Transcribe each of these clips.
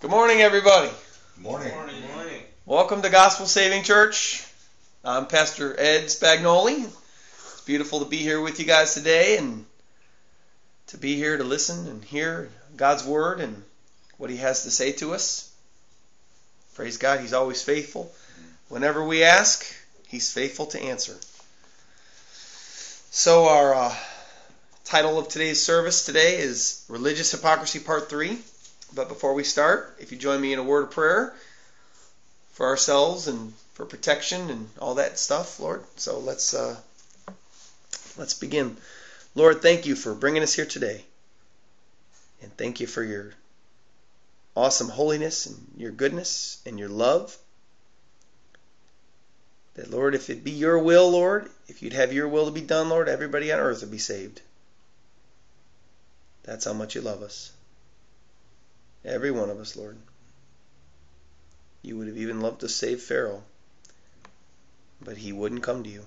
Good morning, everybody. Morning. Morning. Morning. Welcome to Gospel Saving Church. I'm Pastor Ed Spagnoli. It's beautiful to be here with you guys today and to be here to listen and hear God's Word and what He has to say to us. Praise God, He's always faithful. Whenever we ask, He's faithful to answer. So, our uh, title of today's service today is Religious Hypocrisy Part 3. But before we start, if you join me in a word of prayer for ourselves and for protection and all that stuff, Lord. So let's uh, let's begin. Lord, thank you for bringing us here today, and thank you for your awesome holiness and your goodness and your love. That Lord, if it be your will, Lord, if you'd have your will to be done, Lord, everybody on earth would be saved. That's how much you love us. Every one of us, Lord. You would have even loved to save Pharaoh, but he wouldn't come to you.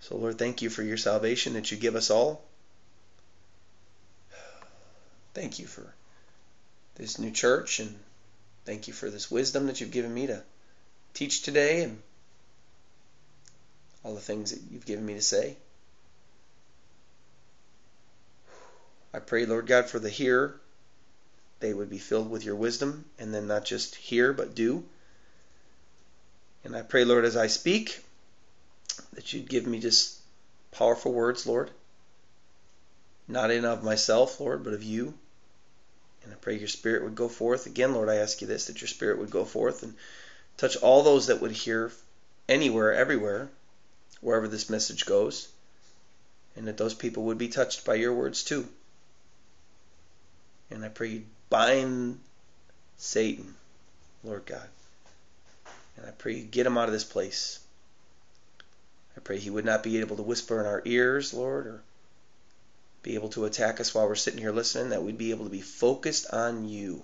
So, Lord, thank you for your salvation that you give us all. Thank you for this new church, and thank you for this wisdom that you've given me to teach today and all the things that you've given me to say. I pray, Lord God, for the hearer. They would be filled with your wisdom, and then not just hear, but do. And I pray, Lord, as I speak, that you'd give me just powerful words, Lord. Not in of myself, Lord, but of you. And I pray your spirit would go forth. Again, Lord, I ask you this that your spirit would go forth and touch all those that would hear anywhere, everywhere, wherever this message goes. And that those people would be touched by your words too. And I pray you bind Satan, Lord God. And I pray you get him out of this place. I pray he would not be able to whisper in our ears, Lord, or be able to attack us while we're sitting here listening, that we'd be able to be focused on you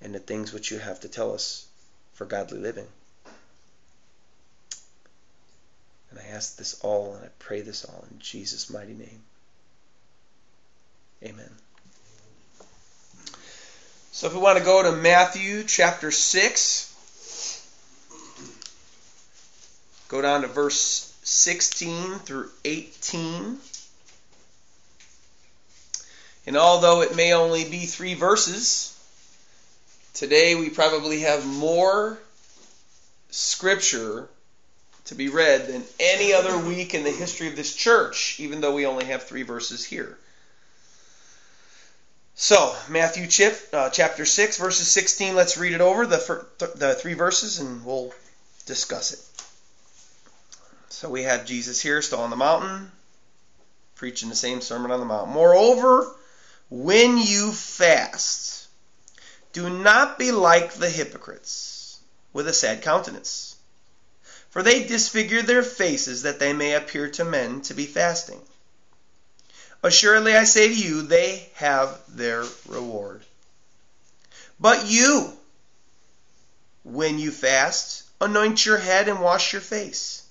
and the things which you have to tell us for godly living. And I ask this all and I pray this all in Jesus' mighty name. Amen. So if we want to go to Matthew chapter 6, go down to verse 16 through 18. And although it may only be three verses, today we probably have more scripture to be read than any other week in the history of this church, even though we only have three verses here. So, Matthew chip, uh, chapter 6, verses 16, let's read it over, the, fir- th- the three verses, and we'll discuss it. So, we had Jesus here, still on the mountain, preaching the same Sermon on the Mount. Moreover, when you fast, do not be like the hypocrites, with a sad countenance. For they disfigure their faces that they may appear to men to be fasting. Assuredly, I say to you, they have their reward. But you, when you fast, anoint your head and wash your face,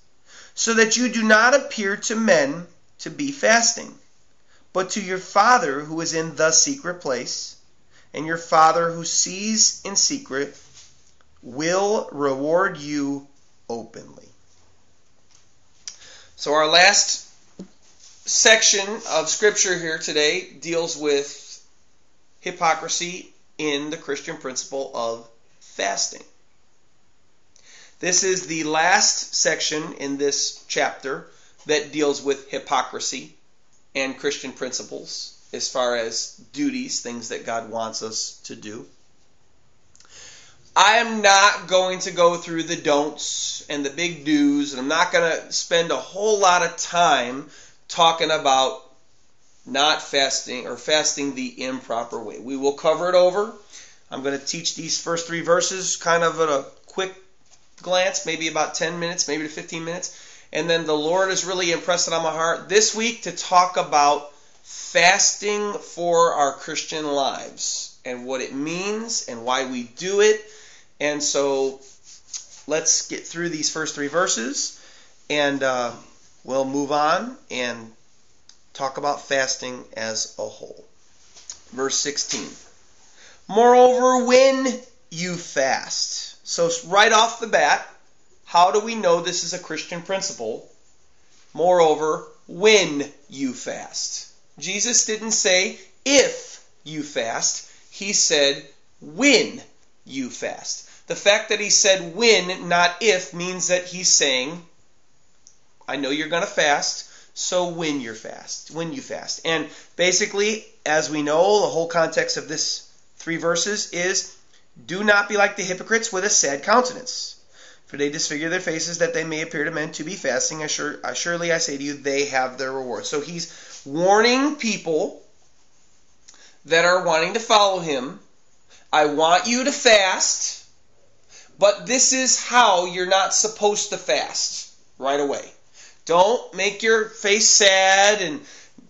so that you do not appear to men to be fasting, but to your Father who is in the secret place, and your Father who sees in secret will reward you openly. So, our last section of scripture here today deals with hypocrisy in the Christian principle of fasting. This is the last section in this chapter that deals with hypocrisy and Christian principles as far as duties, things that God wants us to do. I am not going to go through the don'ts and the big do's, and I'm not going to spend a whole lot of time talking about not fasting or fasting the improper way. We will cover it over. I'm going to teach these first three verses kind of at a quick glance, maybe about 10 minutes, maybe to 15 minutes. And then the Lord has really impressed it on my heart this week to talk about fasting for our Christian lives and what it means and why we do it. And so let's get through these first three verses and uh, we'll move on and talk about fasting as a whole. Verse 16. Moreover, when you fast. So, right off the bat, how do we know this is a Christian principle? Moreover, when you fast. Jesus didn't say if you fast, he said when you fast. The fact that he said when, not if, means that he's saying, I know you're going to fast, so when you're fast, when you fast. And basically, as we know, the whole context of this three verses is do not be like the hypocrites with a sad countenance. For they disfigure their faces that they may appear to men to be fasting. Assure, surely I say to you, they have their reward. So he's warning people that are wanting to follow him. I want you to fast, but this is how you're not supposed to fast right away. Don't make your face sad and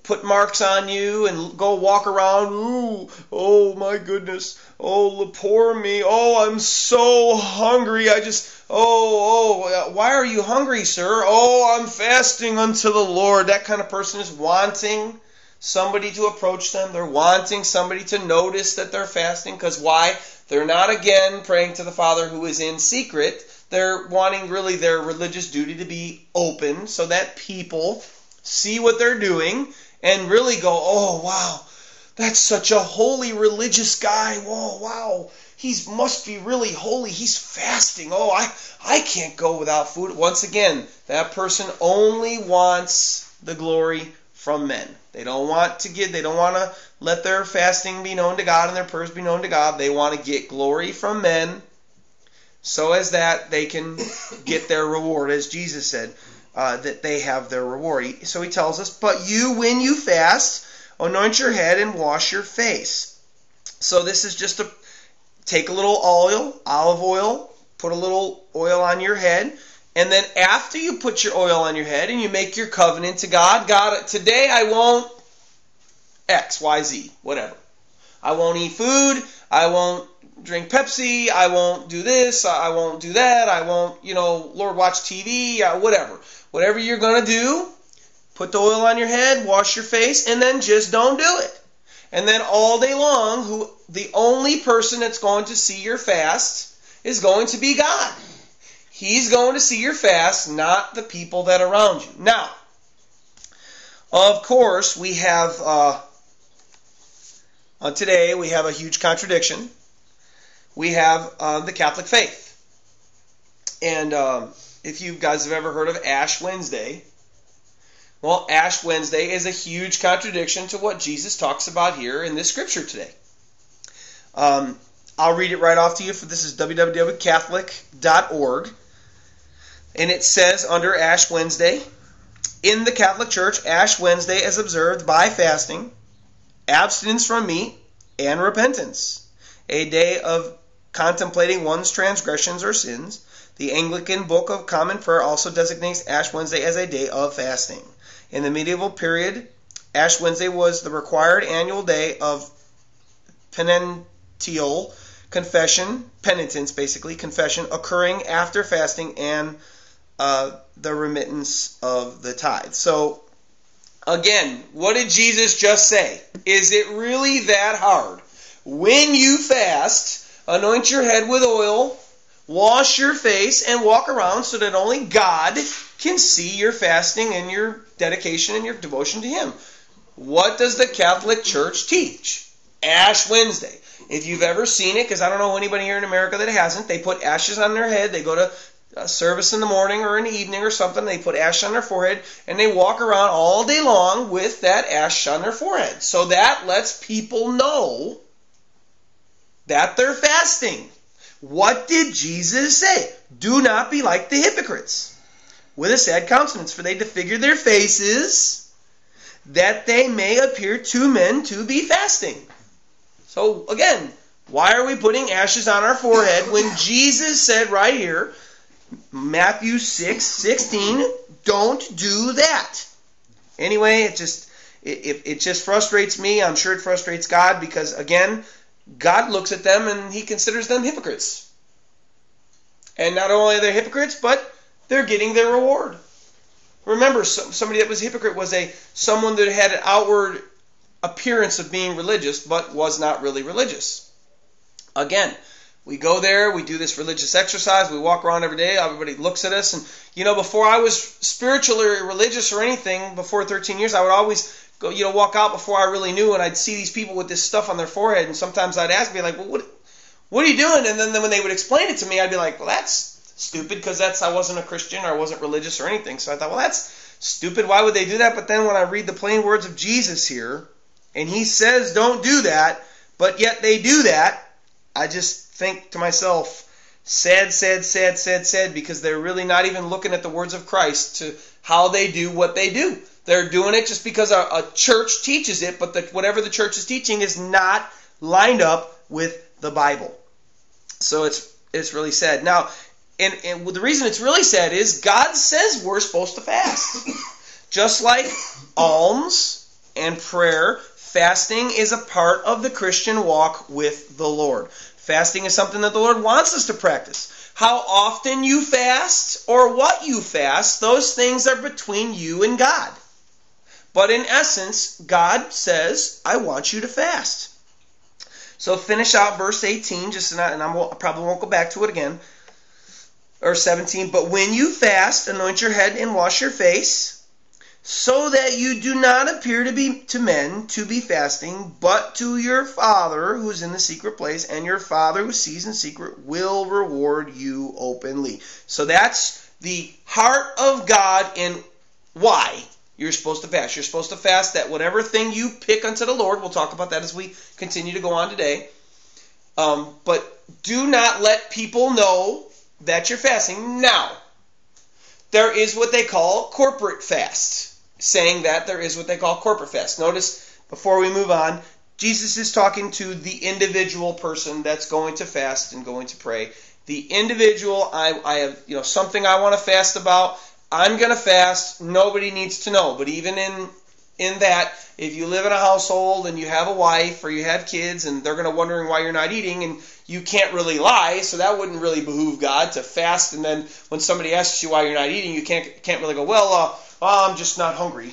put marks on you and go walk around. Ooh, oh my goodness. Oh, poor me. Oh, I'm so hungry. I just, oh, oh, why are you hungry, sir? Oh, I'm fasting unto the Lord. That kind of person is wanting somebody to approach them. They're wanting somebody to notice that they're fasting because why? They're not again praying to the Father who is in secret. They're wanting really their religious duty to be open so that people see what they're doing and really go, oh, wow, that's such a holy religious guy. Whoa, wow. He must be really holy. He's fasting. Oh, I, I can't go without food. Once again, that person only wants the glory from men. They don't want to get, they don't want to let their fasting be known to God and their prayers be known to God. They want to get glory from men so as that they can get their reward, as Jesus said uh, that they have their reward. So he tells us, But you, when you fast, anoint your head and wash your face. So this is just to take a little oil, olive oil, put a little oil on your head, and then after you put your oil on your head and you make your covenant to God, God, today I won't X, Y, Z, whatever. I won't eat food. I won't drink Pepsi. I won't do this. I won't do that. I won't, you know, Lord, watch TV, whatever. Whatever you're going to do, put the oil on your head, wash your face, and then just don't do it. And then all day long, who the only person that's going to see your fast is going to be God. He's going to see your fast, not the people that are around you. Now, of course, we have uh, uh, today we have a huge contradiction. We have uh, the Catholic faith, and um, if you guys have ever heard of Ash Wednesday, well, Ash Wednesday is a huge contradiction to what Jesus talks about here in this scripture today. Um, I'll read it right off to you. For this is www.catholic.org, and it says under Ash Wednesday, in the Catholic Church, Ash Wednesday is observed by fasting, abstinence from meat, and repentance, a day of contemplating one's transgressions or sins the Anglican Book of Common Prayer also designates Ash Wednesday as a day of fasting. In the medieval period, Ash Wednesday was the required annual day of penitential confession, penitence basically, confession, occurring after fasting and uh, the remittance of the tithe. So, again, what did Jesus just say? Is it really that hard? When you fast, anoint your head with oil wash your face, and walk around so that only God can see your fasting and your dedication and your devotion to Him. What does the Catholic Church teach? Ash Wednesday. If you've ever seen it, because I don't know anybody here in America that hasn't, they put ashes on their head. They go to a service in the morning or in the evening or something. They put ash on their forehead and they walk around all day long with that ash on their forehead. So that lets people know that they're fasting. What did Jesus say? Do not be like the hypocrites with a sad countenance, for they disfigure their faces that they may appear to men to be fasting. So again, why are we putting ashes on our forehead when Jesus said right here, Matthew 6, 16, don't do that. Anyway, it just it, it just frustrates me. I'm sure it frustrates God because again, God looks at them and he considers them hypocrites. And not only are they hypocrites, but they're getting their reward. Remember, somebody that was a hypocrite was a someone that had an outward appearance of being religious, but was not really religious. Again, we go there, we do this religious exercise, we walk around every day, everybody looks at us. And, you know, before I was spiritual or religious or anything, before 13 years, I would always go, you know, walk out before I really knew, and I'd see these people with this stuff on their forehead, and sometimes I'd ask, be like, well, what, what are you doing? And then, then when they would explain it to me, I'd be like, well, that's stupid because that's I wasn't a Christian or I wasn't religious or anything. So I thought, well, that's stupid. Why would they do that? But then when I read the plain words of Jesus here, and he says, don't do that, but yet they do that, I just think to myself, sad, sad, sad, sad, sad, because they're really not even looking at the words of Christ to how they do what they do. They're doing it just because a, a church teaches it, but the, whatever the church is teaching is not lined up with the Bible. So it's it's really sad. Now, and, and the reason it's really sad is God says we're supposed to fast. Just like alms and prayer, fasting is a part of the Christian walk with the Lord. Fasting is something that the Lord wants us to practice. How often you fast or what you fast, those things are between you and God. But in essence, God says, I want you to fast. So finish out verse 18, just and I, I probably won't go back to it again. Or 17, but when you fast, anoint your head and wash your face so that you do not appear to be to men to be fasting, but to your Father who is in the secret place, and your Father who sees in secret will reward you openly. So that's the heart of God and why you're supposed to fast. You're supposed to fast that whatever thing you pick unto the Lord, we'll talk about that as we continue to go on today. Um, but do not let people know that you're fasting. Now, there is what they call corporate fast saying that there is what they call corporate fast. Notice before we move on, Jesus is talking to the individual person that's going to fast and going to pray. The individual, I, I have you know something I want to fast about. I'm going to fast. Nobody needs to know. But even in in that, if you live in a household and you have a wife or you have kids and they're going to wondering why you're not eating and you can't really lie, so that wouldn't really behoove God to fast. And then when somebody asks you why you're not eating, you can't can't really go, well, uh, I'm just not hungry.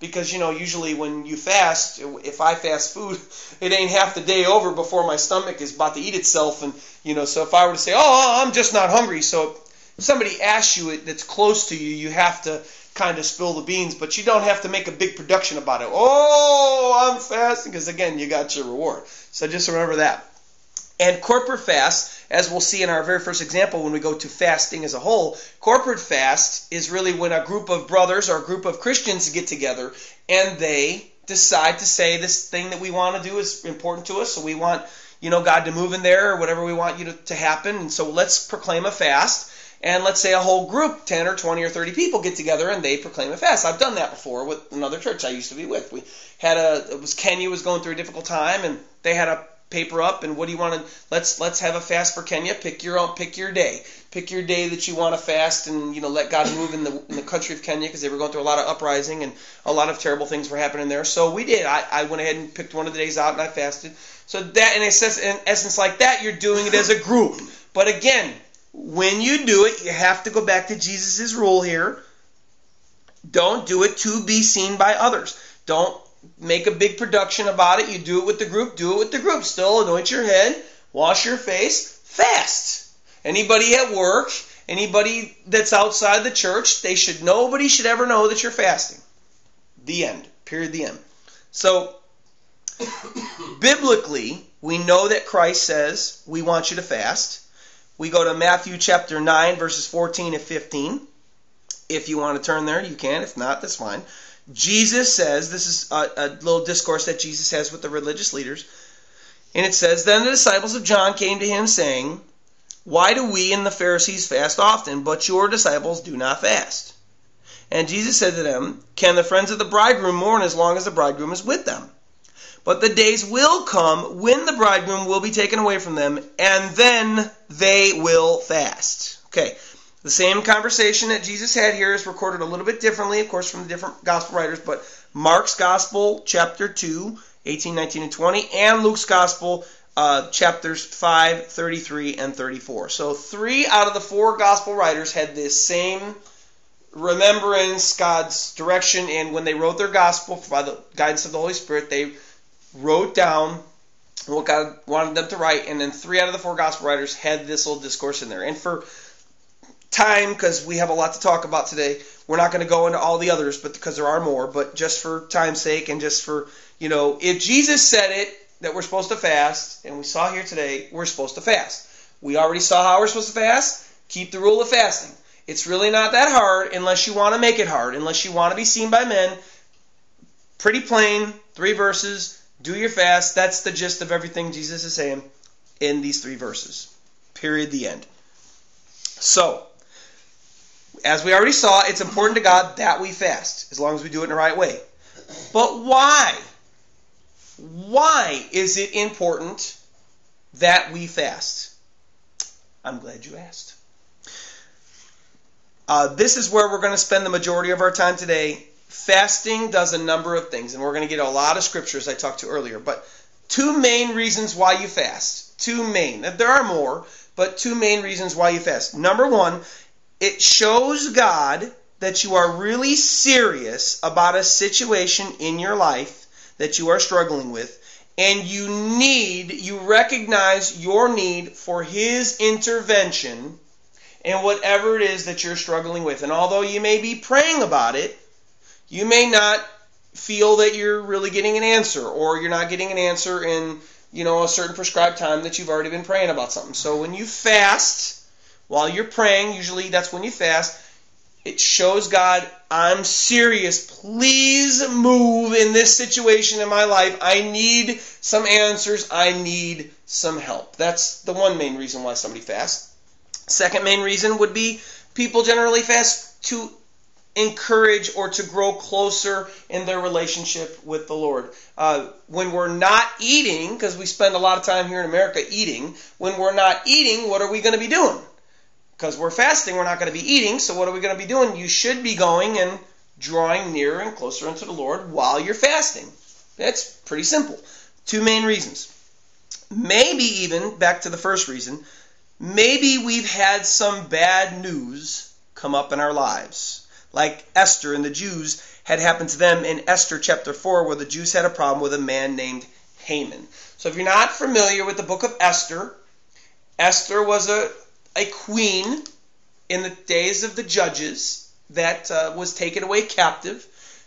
Because, you know, usually when you fast, if I fast food, it ain't half the day over before my stomach is about to eat itself. And, you know, so if I were to say, oh, I'm just not hungry. So if somebody asks you it that's close to you, you have to kind of spill the beans, but you don't have to make a big production about it. Oh, I'm fasting. Because, again, you got your reward. So just remember that. And corporate fast as we'll see in our very first example when we go to fasting as a whole, corporate fast is really when a group of brothers or a group of Christians get together and they decide to say this thing that we want to do is important to us, so we want you know God to move in there or whatever we want you to, to happen, and so let's proclaim a fast. And let's say a whole group, 10 or 20 or 30 people get together and they proclaim a fast. I've done that before with another church I used to be with. We had a, it was Kenya was going through a difficult time and they had a paper up and what do you want to let's let's have a fast for Kenya. Pick your own pick your day. Pick your day that you want to fast and you know let God move in the in the country of Kenya because they were going through a lot of uprising and a lot of terrible things were happening there. So we did. I, I went ahead and picked one of the days out and I fasted. So that in essence, in essence like that you're doing it as a group. But again when you do it you have to go back to Jesus's rule here don't do it to be seen by others don't make a big production about it. You do it with the group, do it with the group. Still anoint your head, wash your face, fast. Anybody at work, anybody that's outside the church, they should nobody should ever know that you're fasting. The end. Period the end. So biblically, we know that Christ says we want you to fast. We go to Matthew chapter 9 verses 14 and 15. If you want to turn there, you can. If not, that's fine. Jesus says, this is a, a, little discourse that Jesus has with the religious leaders, and it says, Then the disciples of John came to him, saying, Why do we and the Pharisees fast often, but your disciples do not fast? And Jesus said to them, Can the friends of the bridegroom mourn as long as the bridegroom is with them? But the days will come when the bridegroom will be taken away from them, and then they will fast. Okay, the same conversation that Jesus had here is recorded a little bit differently, of course, from the different gospel writers, but Mark's Gospel, chapter 2, 18, 19, and 20, and Luke's Gospel, uh, chapters 5, 33, and 34. So three out of the four gospel writers had this same remembrance, God's direction, and when they wrote their gospel by the guidance of the Holy Spirit, they wrote down what God wanted them to write, and then three out of the four gospel writers had this little discourse in there. And for time, because we have a lot to talk about today, we're not going to go into all the others, but because there are more. But just for time's sake, and just for you know, if Jesus said it that we're supposed to fast, and we saw here today, we're supposed to fast. We already saw how we're supposed to fast. Keep the rule of fasting. It's really not that hard unless you want to make it hard, unless you want to be seen by men. Pretty plain, three verses. Do your fast. That's the gist of everything Jesus is saying in these three verses. Period. The end. So, as we already saw, it's important to God that we fast, as long as we do it in the right way. But why? Why is it important that we fast? I'm glad you asked. Uh, this is where we're going to spend the majority of our time today. Fasting does a number of things, and we're going to get a lot of scriptures I talked to earlier. But two main reasons why you fast. Two main. There are more, but two main reasons why you fast. Number one, it shows God that you are really serious about a situation in your life that you are struggling with, and you need, you recognize your need for His intervention in whatever it is that you're struggling with. And although you may be praying about it, you may not feel that you're really getting an answer, or you're not getting an answer in you know a certain prescribed time that you've already been praying about something. So when you fast, while you're praying, usually that's when you fast. It shows God, I'm serious. Please move in this situation in my life. I need some answers. I need some help. That's the one main reason why somebody fasts. Second main reason would be people generally fast to encourage or to grow closer in their relationship with the Lord. Uh, when we're not eating, because we spend a lot of time here in America eating, when we're not eating, what are we going to be doing? Because we're fasting, we're not going to be eating, so what are we going to be doing? You should be going and drawing nearer and closer unto the Lord while you're fasting. That's pretty simple. Two main reasons. Maybe even, back to the first reason, maybe we've had some bad news come up in our lives. Like Esther and the Jews had happened to them in Esther chapter 4, where the Jews had a problem with a man named Haman. So if you're not familiar with the book of Esther, Esther was a a queen in the days of the judges that uh, was taken away captive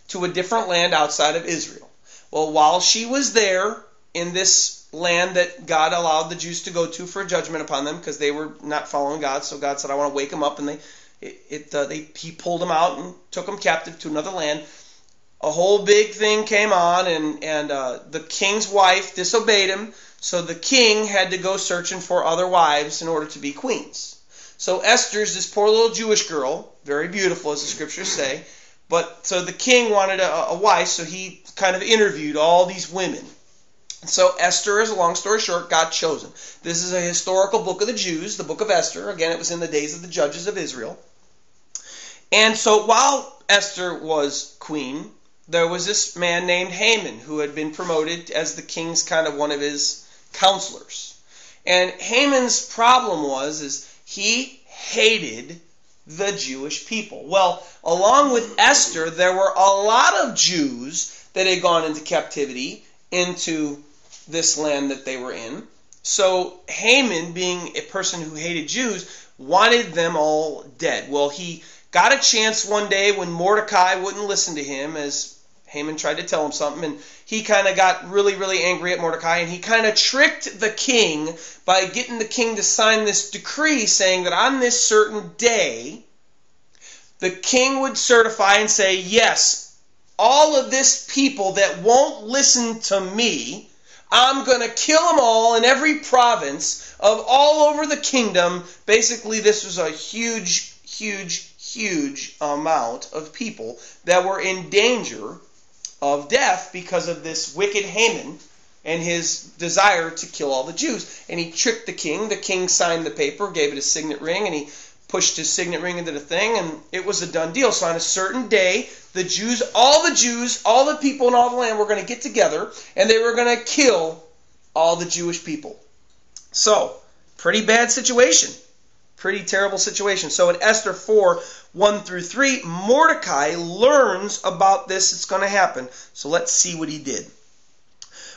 to a different land outside of Israel. Well, while she was there in this land that God allowed the Jews to go to for judgment upon them because they were not following God, so God said, "I want to wake them up," and they, it, it uh, they, He pulled them out and took them captive to another land. A whole big thing came on, and and uh, the king's wife disobeyed him, so the king had to go searching for other wives in order to be queens. So Esther's this poor little Jewish girl, very beautiful as the scriptures say. But so the king wanted a, a wife, so he kind of interviewed all these women. So Esther, as a long story short, got chosen. This is a historical book of the Jews, the book of Esther. Again, it was in the days of the judges of Israel. And so while Esther was queen, there was this man named Haman who had been promoted as the king's kind of one of his counselors. And Haman's problem was is he hated the Jewish people. Well, along with Esther, there were a lot of Jews that had gone into captivity into this land that they were in. So Haman, being a person who hated Jews, wanted them all dead. Well, he got a chance one day when Mordecai wouldn't listen to him, as Haman tried to tell him something, and he kind of got really, really angry at Mordecai, and he kind of tricked the king by getting the king to sign this decree saying that on this certain day, the king would certify and say, Yes, all of this people that won't listen to me, I'm going to kill them all in every province of all over the kingdom. Basically, this was a huge, huge, huge amount of people that were in danger of death because of this wicked Haman and his desire to kill all the Jews. And he tricked the king. The king signed the paper, gave it a signet ring, and he pushed his signet ring into the thing, and it was a done deal. So on a certain day, the Jews, all the Jews, all the people in all the land were going to get together, and they were going to kill all the Jewish people. So, pretty bad situation. Pretty terrible situation. So in Esther 4, 1 through 3, Mordecai learns about this. It's going to happen. So let's see what he did.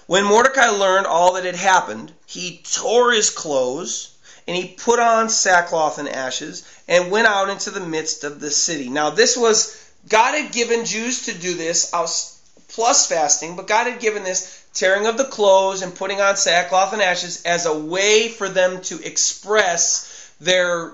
When Mordecai learned all that had happened, he tore his clothes and he put on sackcloth and ashes and went out into the midst of the city. Now, this was, God had given Jews to do this plus fasting, but God had given this tearing of the clothes and putting on sackcloth and ashes as a way for them to express their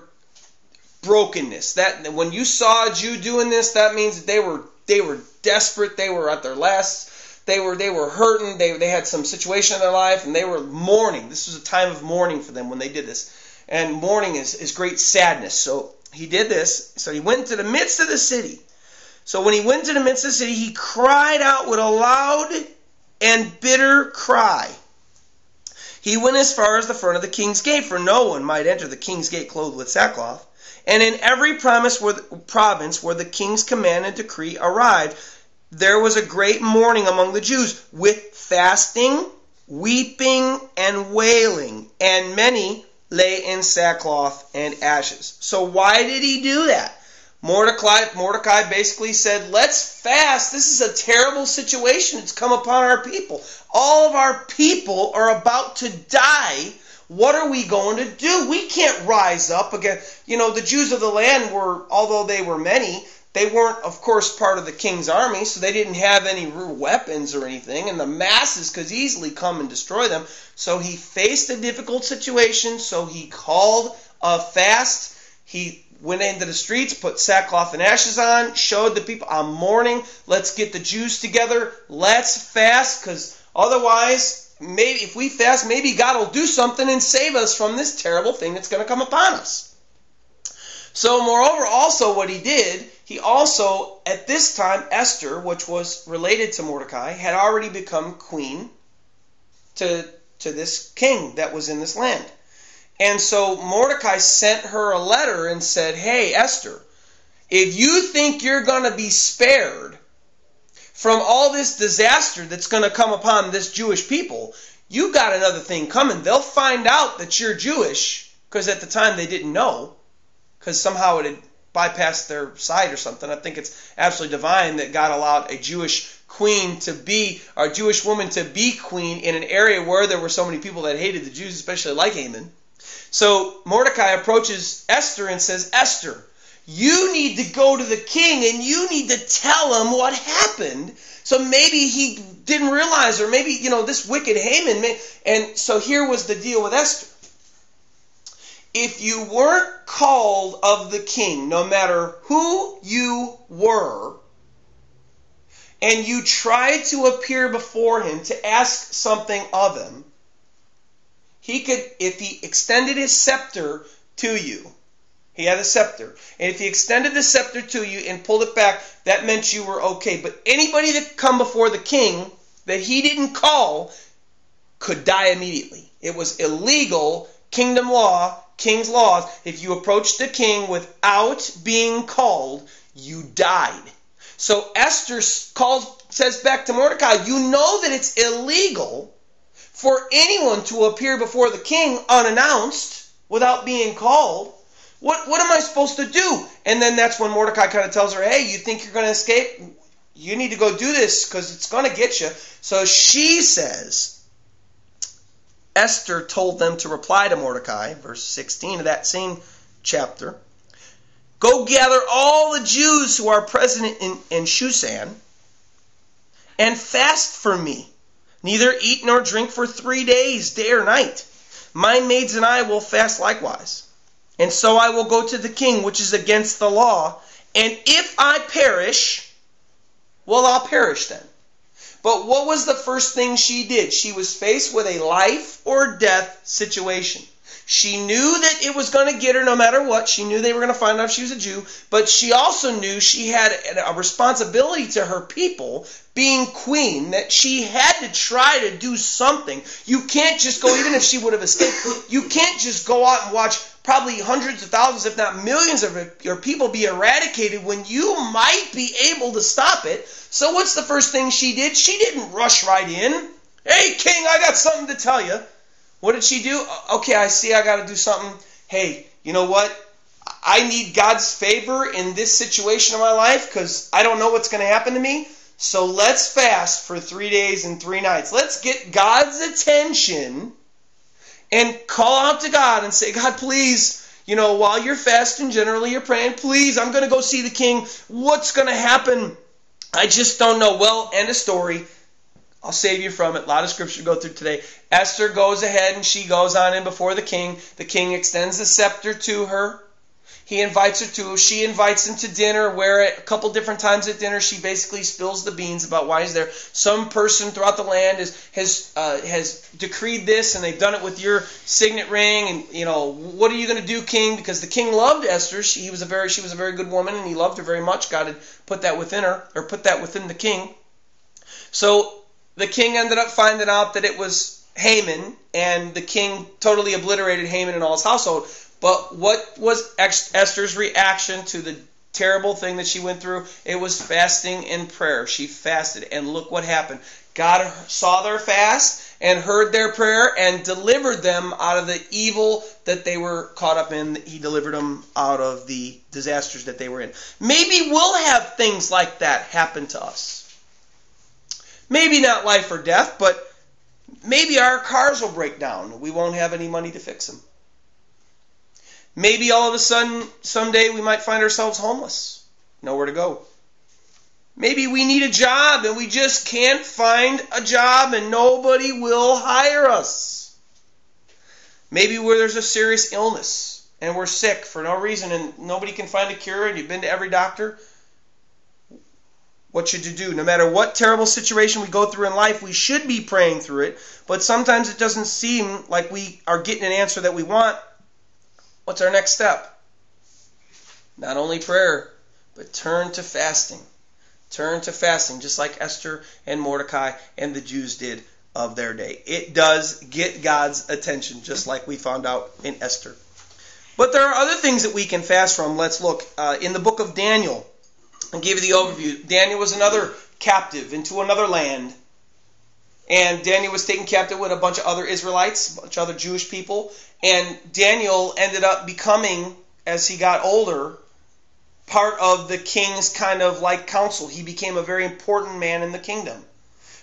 brokenness. That when you saw a Jew doing this, that means that they were they were desperate, they were at their last they were they were hurting. They they had some situation in their life, and they were mourning. This was a time of mourning for them when they did this. And mourning is is great sadness. So he did this. So he went into the midst of the city. So when he went to the midst of the city, he cried out with a loud and bitter cry. He went as far as the front of the king's gate, for no one might enter the king's gate clothed with sackcloth. And in every province where the, province where the king's command and decree arrived, there was a great mourning among the Jews with fasting, weeping, and wailing, and many lay in sackcloth and ashes. So why did he do that? Mordecai, Mordecai basically said, Let's fast. This is a terrible situation. It's come upon our people. All of our people are about to die. What are we going to do? We can't rise up again. You know, the Jews of the land were, although they were many, they weren't, of course, part of the king's army, so they didn't have any real weapons or anything, and the masses could easily come and destroy them. So he faced a difficult situation, so he called a fast. He went into the streets, put sackcloth and ashes on, showed the people, I'm mourning. Let's get the Jews together. Let's fast, because otherwise, maybe if we fast, maybe God will do something and save us from this terrible thing that's going to come upon us. So, moreover, also what he did, he also, at this time, Esther, which was related to Mordecai, had already become queen to, to this king that was in this land. And so Mordecai sent her a letter and said, Hey, Esther, if you think you're going to be spared from all this disaster that's going to come upon this Jewish people, you got another thing coming. They'll find out that you're Jewish, because at the time they didn't know because somehow it had bypassed their sight or something. I think it's absolutely divine that God allowed a Jewish queen to be, or a Jewish woman to be queen in an area where there were so many people that hated the Jews, especially like Haman. So Mordecai approaches Esther and says, Esther, you need to go to the king and you need to tell him what happened. So maybe he didn't realize, or maybe, you know, this wicked Haman. May, and so here was the deal with Esther if you weren't called of the king, no matter who you were, and you tried to appear before him to ask something of him, he could, if he extended his scepter to you, he had a scepter. And if he extended the scepter to you and pulled it back, that meant you were okay. But anybody that come before the king that he didn't call could die immediately. It was illegal kingdom law king's laws, if you approached the king without being called, you died. So Esther calls, says back to Mordecai, you know that it's illegal for anyone to appear before the king unannounced without being called. What, what am I supposed to do? And then that's when Mordecai kind of tells her, hey, you think you're going to escape? You need to go do this because it's going to get you. So she says, Esther told them to reply to Mordecai, verse 16 of that same chapter Go gather all the Jews who are present in, in Shushan and fast for me. Neither eat nor drink for three days, day or night. My maids and I will fast likewise. And so I will go to the king, which is against the law. And if I perish, well, I'll perish then. But what was the first thing she did? She was faced with a life or death situation. She knew that it was going to get her no matter what. She knew they were going to find out if she was a Jew, but she also knew she had a responsibility to her people, being queen, that she had to try to do something. You can't just go, even if she would have escaped, you can't just go out and watch probably hundreds of thousands, if not millions of your people be eradicated when you might be able to stop it. So what's the first thing she did? She didn't rush right in. Hey, King, I got something to tell you. What did she do? Okay, I see I got to do something. Hey, you know what? I need God's favor in this situation of my life because I don't know what's going to happen to me. So let's fast for three days and three nights. Let's get God's attention and call out to God and say, God, please, you know, while you're fasting, generally you're praying, please, I'm going to go see the king. What's going to happen? I just don't know. Well, end of story. I'll save you from it. A lot of scripture to go through today. Esther goes ahead and she goes on in before the king. The king extends the scepter to her. He invites her to, she invites him to dinner, where a couple different times at dinner she basically spills the beans about why he's there. Some person throughout the land is, has uh, has decreed this, and they've done it with your signet ring. And you know, what are you going to do, king? Because the king loved Esther. She was a very she was a very good woman, and he loved her very much. God had put that within her, or put that within the king. So the king ended up finding out that it was Haman, and the king totally obliterated Haman and all his household. But what was Esther's reaction to the terrible thing that she went through? It was fasting and prayer. She fasted, and look what happened. God saw their fast and heard their prayer and delivered them out of the evil that they were caught up in. He delivered them out of the disasters that they were in. Maybe we'll have things like that happen to us. Maybe not life or death, but maybe our cars will break down. We won't have any money to fix them. Maybe all of a sudden, someday, we might find ourselves homeless, nowhere to go. Maybe we need a job and we just can't find a job and nobody will hire us. Maybe where there's a serious illness and we're sick for no reason and nobody can find a cure and you've been to every doctor. What should you do? No matter what terrible situation we go through in life, we should be praying through it, but sometimes it doesn't seem like we are getting an answer that we want What's our next step? Not only prayer, but turn to fasting. Turn to fasting, just like Esther and Mordecai and the Jews did of their day. It does get God's attention, just like we found out in Esther. But there are other things that we can fast from. Let's look uh, in the book of Daniel. I gave you the overview. Daniel was another captive into another land. And Daniel was taken captive with a bunch of other Israelites, a bunch of other Jewish people. And Daniel ended up becoming, as he got older, part of the king's kind of like council. He became a very important man in the kingdom.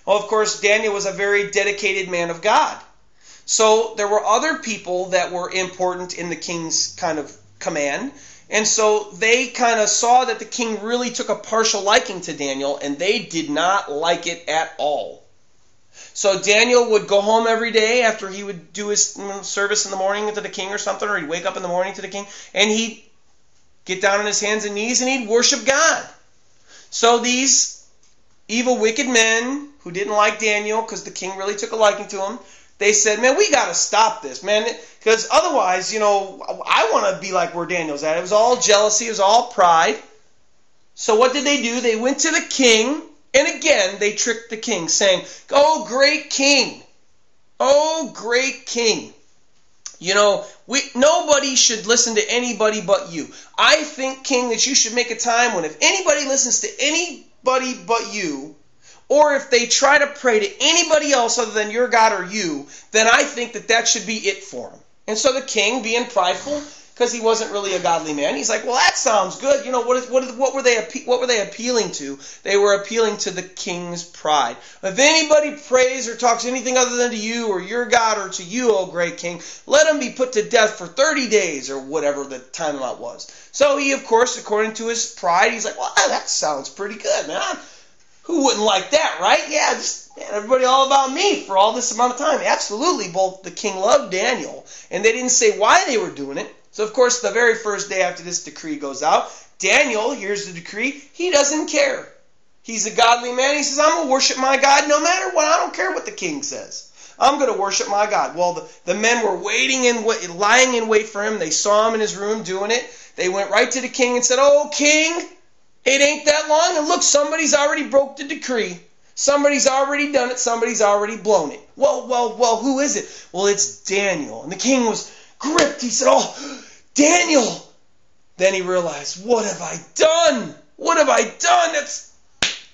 Well, of course, Daniel was a very dedicated man of God. So there were other people that were important in the king's kind of command. And so they kind of saw that the king really took a partial liking to Daniel, and they did not like it at all. So Daniel would go home every day after he would do his service in the morning to the king or something, or he'd wake up in the morning to the king, and he'd get down on his hands and knees and he'd worship God. So these evil, wicked men who didn't like Daniel because the king really took a liking to him, they said, man, we got to stop this, man, because otherwise, you know, I want to be like where Daniel's at. It was all jealousy, it was all pride. So what did they do? They went to the king and again, they tricked the king, saying, Oh, great king! Oh, great king! You know, we, nobody should listen to anybody but you. I think, King, that you should make a time when if anybody listens to anybody but you, or if they try to pray to anybody else other than your God or you, then I think that that should be it for them. And so the king, being prideful, because he wasn't really a godly man. He's like, well, that sounds good. You know, what, is, what, is, what were they what were they appealing to? They were appealing to the king's pride. If anybody prays or talks anything other than to you or your God or to you, O great king, let him be put to death for 30 days or whatever the time amount was. So he, of course, according to his pride, he's like, well, that sounds pretty good, man. Who wouldn't like that, right? Yeah, just man, everybody all about me for all this amount of time. Absolutely, both the king loved Daniel, and they didn't say why they were doing it. So, of course, the very first day after this decree goes out, Daniel hears the decree. He doesn't care. He's a godly man. He says, I'm going to worship my God no matter what. I don't care what the king says. I'm going to worship my God. Well, the, the men were waiting and lying in wait for him. They saw him in his room doing it. They went right to the king and said, Oh, king, it ain't that long. And look, somebody's already broke the decree. Somebody's already done it. Somebody's already blown it. Well, well, well, who is it? Well, it's Daniel. And the king was gripped. He said, Oh, Daniel! Then he realized, What have I done? What have I done? It's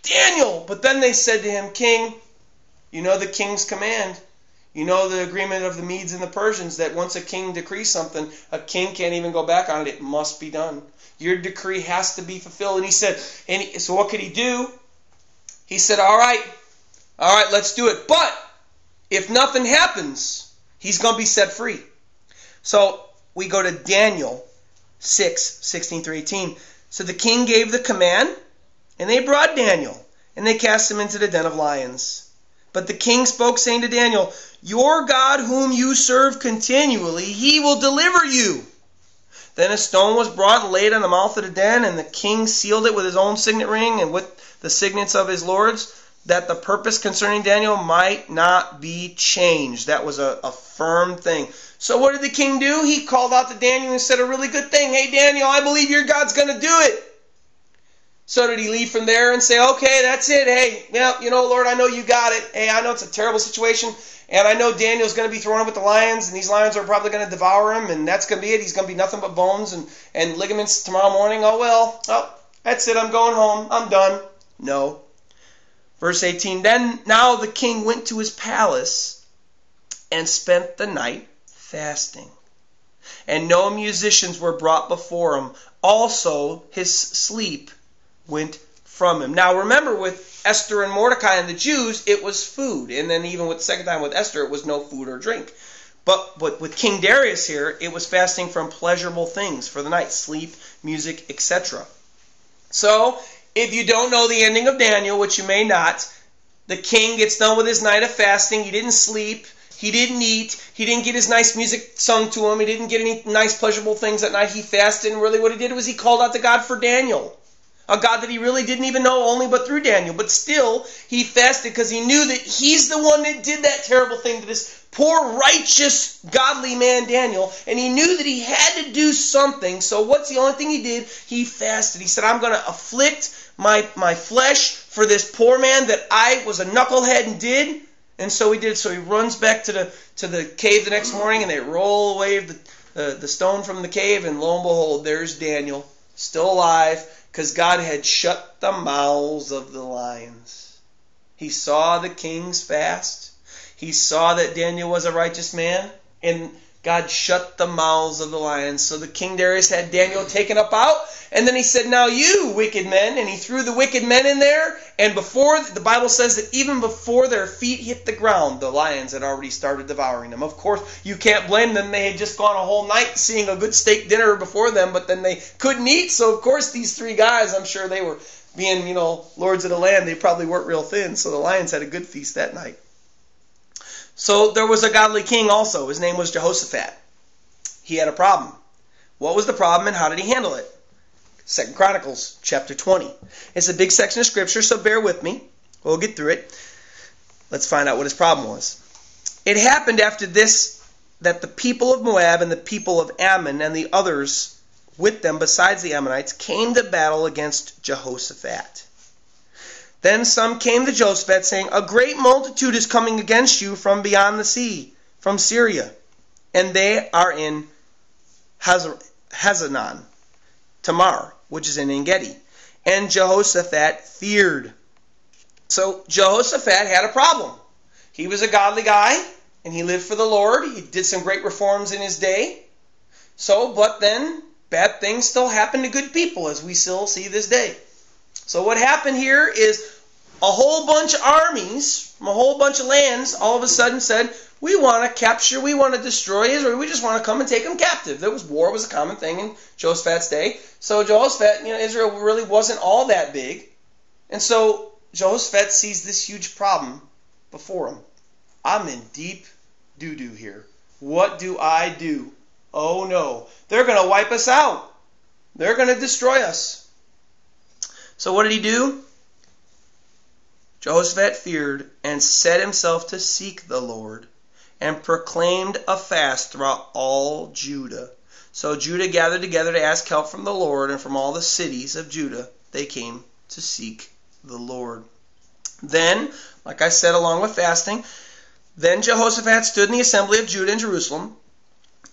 Daniel! But then they said to him, King, you know the king's command. You know the agreement of the Medes and the Persians that once a king decrees something, a king can't even go back on it. It must be done. Your decree has to be fulfilled. And he said, and he, so what could he do? He said, All right, all right, let's do it. But if nothing happens, he's going to be set free. So we go to Daniel 6, 16 through 18. So the king gave the command, and they brought Daniel, and they cast him into the den of lions. But the king spoke, saying to Daniel, Your God, whom you serve continually, he will deliver you. Then a stone was brought and laid on the mouth of the den, and the king sealed it with his own signet ring and with the signets of his lords, that the purpose concerning Daniel might not be changed. That was a, a firm thing. So what did the king do? He called out to Daniel and said a really good thing. Hey, Daniel, I believe your God's going to do it. So did he leave from there and say, okay, that's it. Hey, well, you know, Lord, I know you got it. Hey, I know it's a terrible situation. And I know Daniel's going to be thrown up with the lions, and these lions are probably going to devour him, and that's going to be it. He's going to be nothing but bones and, and ligaments tomorrow morning. Oh, well, oh, that's it. I'm going home. I'm done. No. Verse 18 Then now the king went to his palace and spent the night fasting. And no musicians were brought before him. Also, his sleep went from him. Now remember, with Esther and Mordecai and the Jews, it was food. And then even with the second time with Esther, it was no food or drink. But, but with King Darius here, it was fasting from pleasurable things for the night sleep, music, etc. So, if you don't know the ending of Daniel, which you may not, the king gets done with his night of fasting. He didn't sleep. He didn't eat. He didn't get his nice music sung to him. He didn't get any nice, pleasurable things that night. He fasted, and really what he did was he called out to God for Daniel a God that he really didn't even know only but through Daniel. But still, he fasted because he knew that he's the one that did that terrible thing to this poor, righteous, godly man, Daniel. And he knew that he had to do something. So what's the only thing he did? He fasted. He said, I'm going to afflict my, my flesh for this poor man that I was a knucklehead and did. And so he did. So he runs back to the to the cave the next morning, and they roll away the, the stone from the cave, and lo and behold, there's Daniel, still alive because God had shut the mouths of the lions. He saw the king's fast. He saw that Daniel was a righteous man, and God shut the mouths of the lions. So the king Darius had Daniel taken up out, and then he said, Now you, wicked men, and he threw the wicked men in there, and before, the Bible says that even before their feet hit the ground, the lions had already started devouring them. Of course, you can't blame them. They had just gone a whole night seeing a good steak dinner before them, but then they couldn't eat, so of course these three guys, I'm sure they were being, you know, lords of the land, they probably weren't real thin, so the lions had a good feast that night. So there was a godly king also. His name was Jehoshaphat. He had a problem. What was the problem and how did he handle it? Second Chronicles chapter 20. It's a big section of scripture, so bear with me. We'll get through it. Let's find out what his problem was. It happened after this that the people of Moab and the people of Ammon and the others with them besides the Ammonites came to battle against Jehoshaphat. Then some came to Jehoshaphat, saying, A great multitude is coming against you from beyond the sea, from Syria, and they are in Hazazon, Tamar, which is in Engedi. And Jehoshaphat feared. So Jehoshaphat had a problem. He was a godly guy, and he lived for the Lord. He did some great reforms in his day. So, but then bad things still happen to good people, as we still see this day. So what happened here is a whole bunch of armies from a whole bunch of lands all of a sudden said, we want to capture, we want to destroy Israel, we just want to come and take them captive. There was war was a common thing in Jehoshaphat's day. So Jehoshaphat, you know, Israel really wasn't all that big. And so Jehoshaphat sees this huge problem before him. I'm in deep doo-doo here. What do I do? Oh no, they're going to wipe us out. They're going to destroy us. So what did he do? Jehoshaphat feared and set himself to seek the Lord and proclaimed a fast throughout all Judah. So Judah gathered together to ask help from the Lord, and from all the cities of Judah they came to seek the Lord. Then, like I said, along with fasting, then Jehoshaphat stood in the assembly of Judah in Jerusalem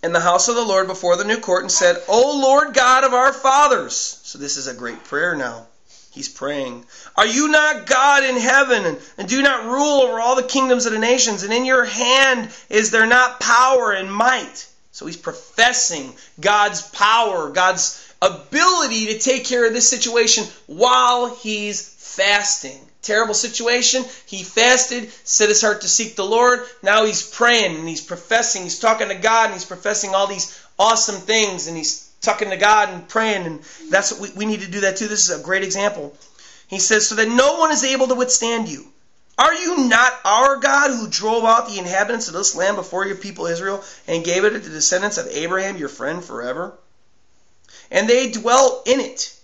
in the house of the Lord before the new court and said, O Lord God of our fathers. So this is a great prayer now. He's praying. Are you not God in heaven and, do not rule over all the kingdoms of the nations? And in your hand is there not power and might? So he's professing God's power, God's ability to take care of this situation while he's fasting. terrible situation. He fasted, set his heart to seek the Lord. Now he's praying and he's professing, he's talking to God and he's professing all these awesome things and he's talking to God and praying and that's what we, we need to do that too. This is a great example. He says, so that no one is able to withstand you. Are you not our God who drove out the inhabitants of this land before your people Israel and gave it to the descendants of Abraham, your friend, forever? And they dwell in it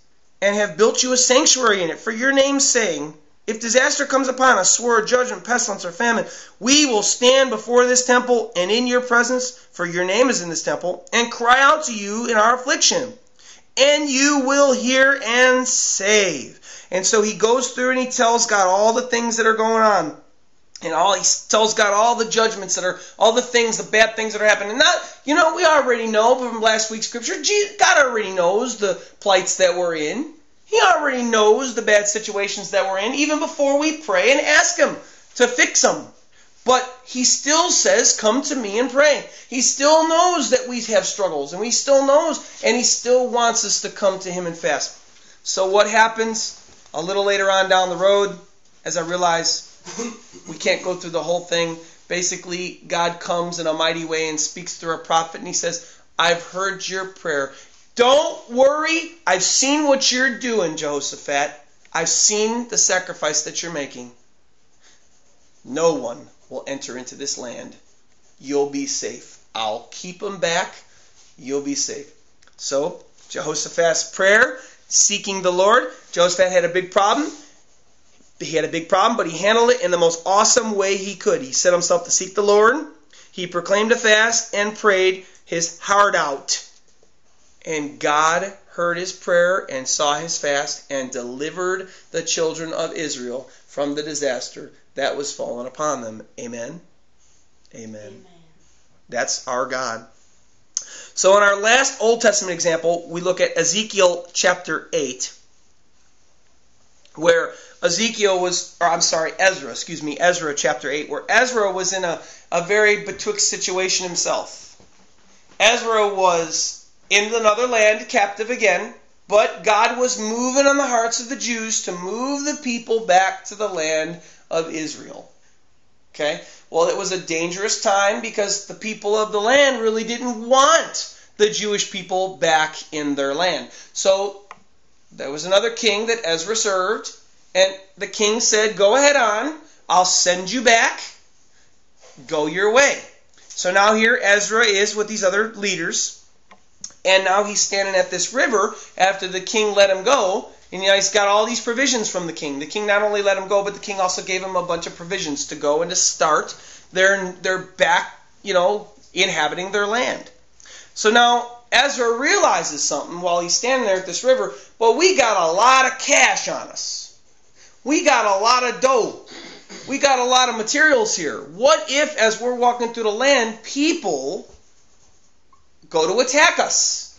and have built you a sanctuary in it for your name's sake. If disaster comes upon us, sword, judgment, pestilence, or famine, we will stand before this temple and in your presence, for your name is in this temple, and cry out to you in our affliction. And you will hear and save. And so he goes through and he tells God all the things that are going on. And all he tells God all the judgments that are, all the things, the bad things that are happening. And Not, you know, we already know from last week's scripture, God already knows the plights that we're in. He already knows the bad situations that we're in even before we pray and ask Him to fix them. But He still says, Come to me and pray. He still knows that we have struggles, and He still knows, and He still wants us to come to Him and fast. So, what happens a little later on down the road, as I realize we can't go through the whole thing, basically, God comes in a mighty way and speaks through a prophet, and He says, I've heard your prayer. Don't worry. I've seen what you're doing, Jehoshaphat. I've seen the sacrifice that you're making. No one will enter into this land. You'll be safe. I'll keep them back. You'll be safe. So, Jehoshaphat's prayer, seeking the Lord. Jehoshaphat had a big problem. He had a big problem, but he handled it in the most awesome way he could. He set himself to seek the Lord. He proclaimed a fast and prayed his heart out. And God heard his prayer and saw his fast and delivered the children of Israel from the disaster that was fallen upon them. Amen. Amen. Amen. That's our God. So, in our last Old Testament example, we look at Ezekiel chapter 8, where Ezekiel was, or I'm sorry, Ezra, excuse me, Ezra chapter 8, where Ezra was in a, a very betwixt situation himself. Ezra was in another land, captive again, but God was moving on the hearts of the Jews to move the people back to the land of Israel. Okay? Well, it was a dangerous time because the people of the land really didn't want the Jewish people back in their land. So there was another king that Ezra served, and the king said, Go ahead on, I'll send you back, go your way. So now here Ezra is with these other leaders, and now he's standing at this river after the king let him go. And you know, he's got all these provisions from the king. The king not only let him go, but the king also gave him a bunch of provisions to go and to start their, their back, you know, inhabiting their land. So now Ezra realizes something while he's standing there at this river. Well, we got a lot of cash on us. We got a lot of dough. We got a lot of materials here. What if, as we're walking through the land, people go to attack us.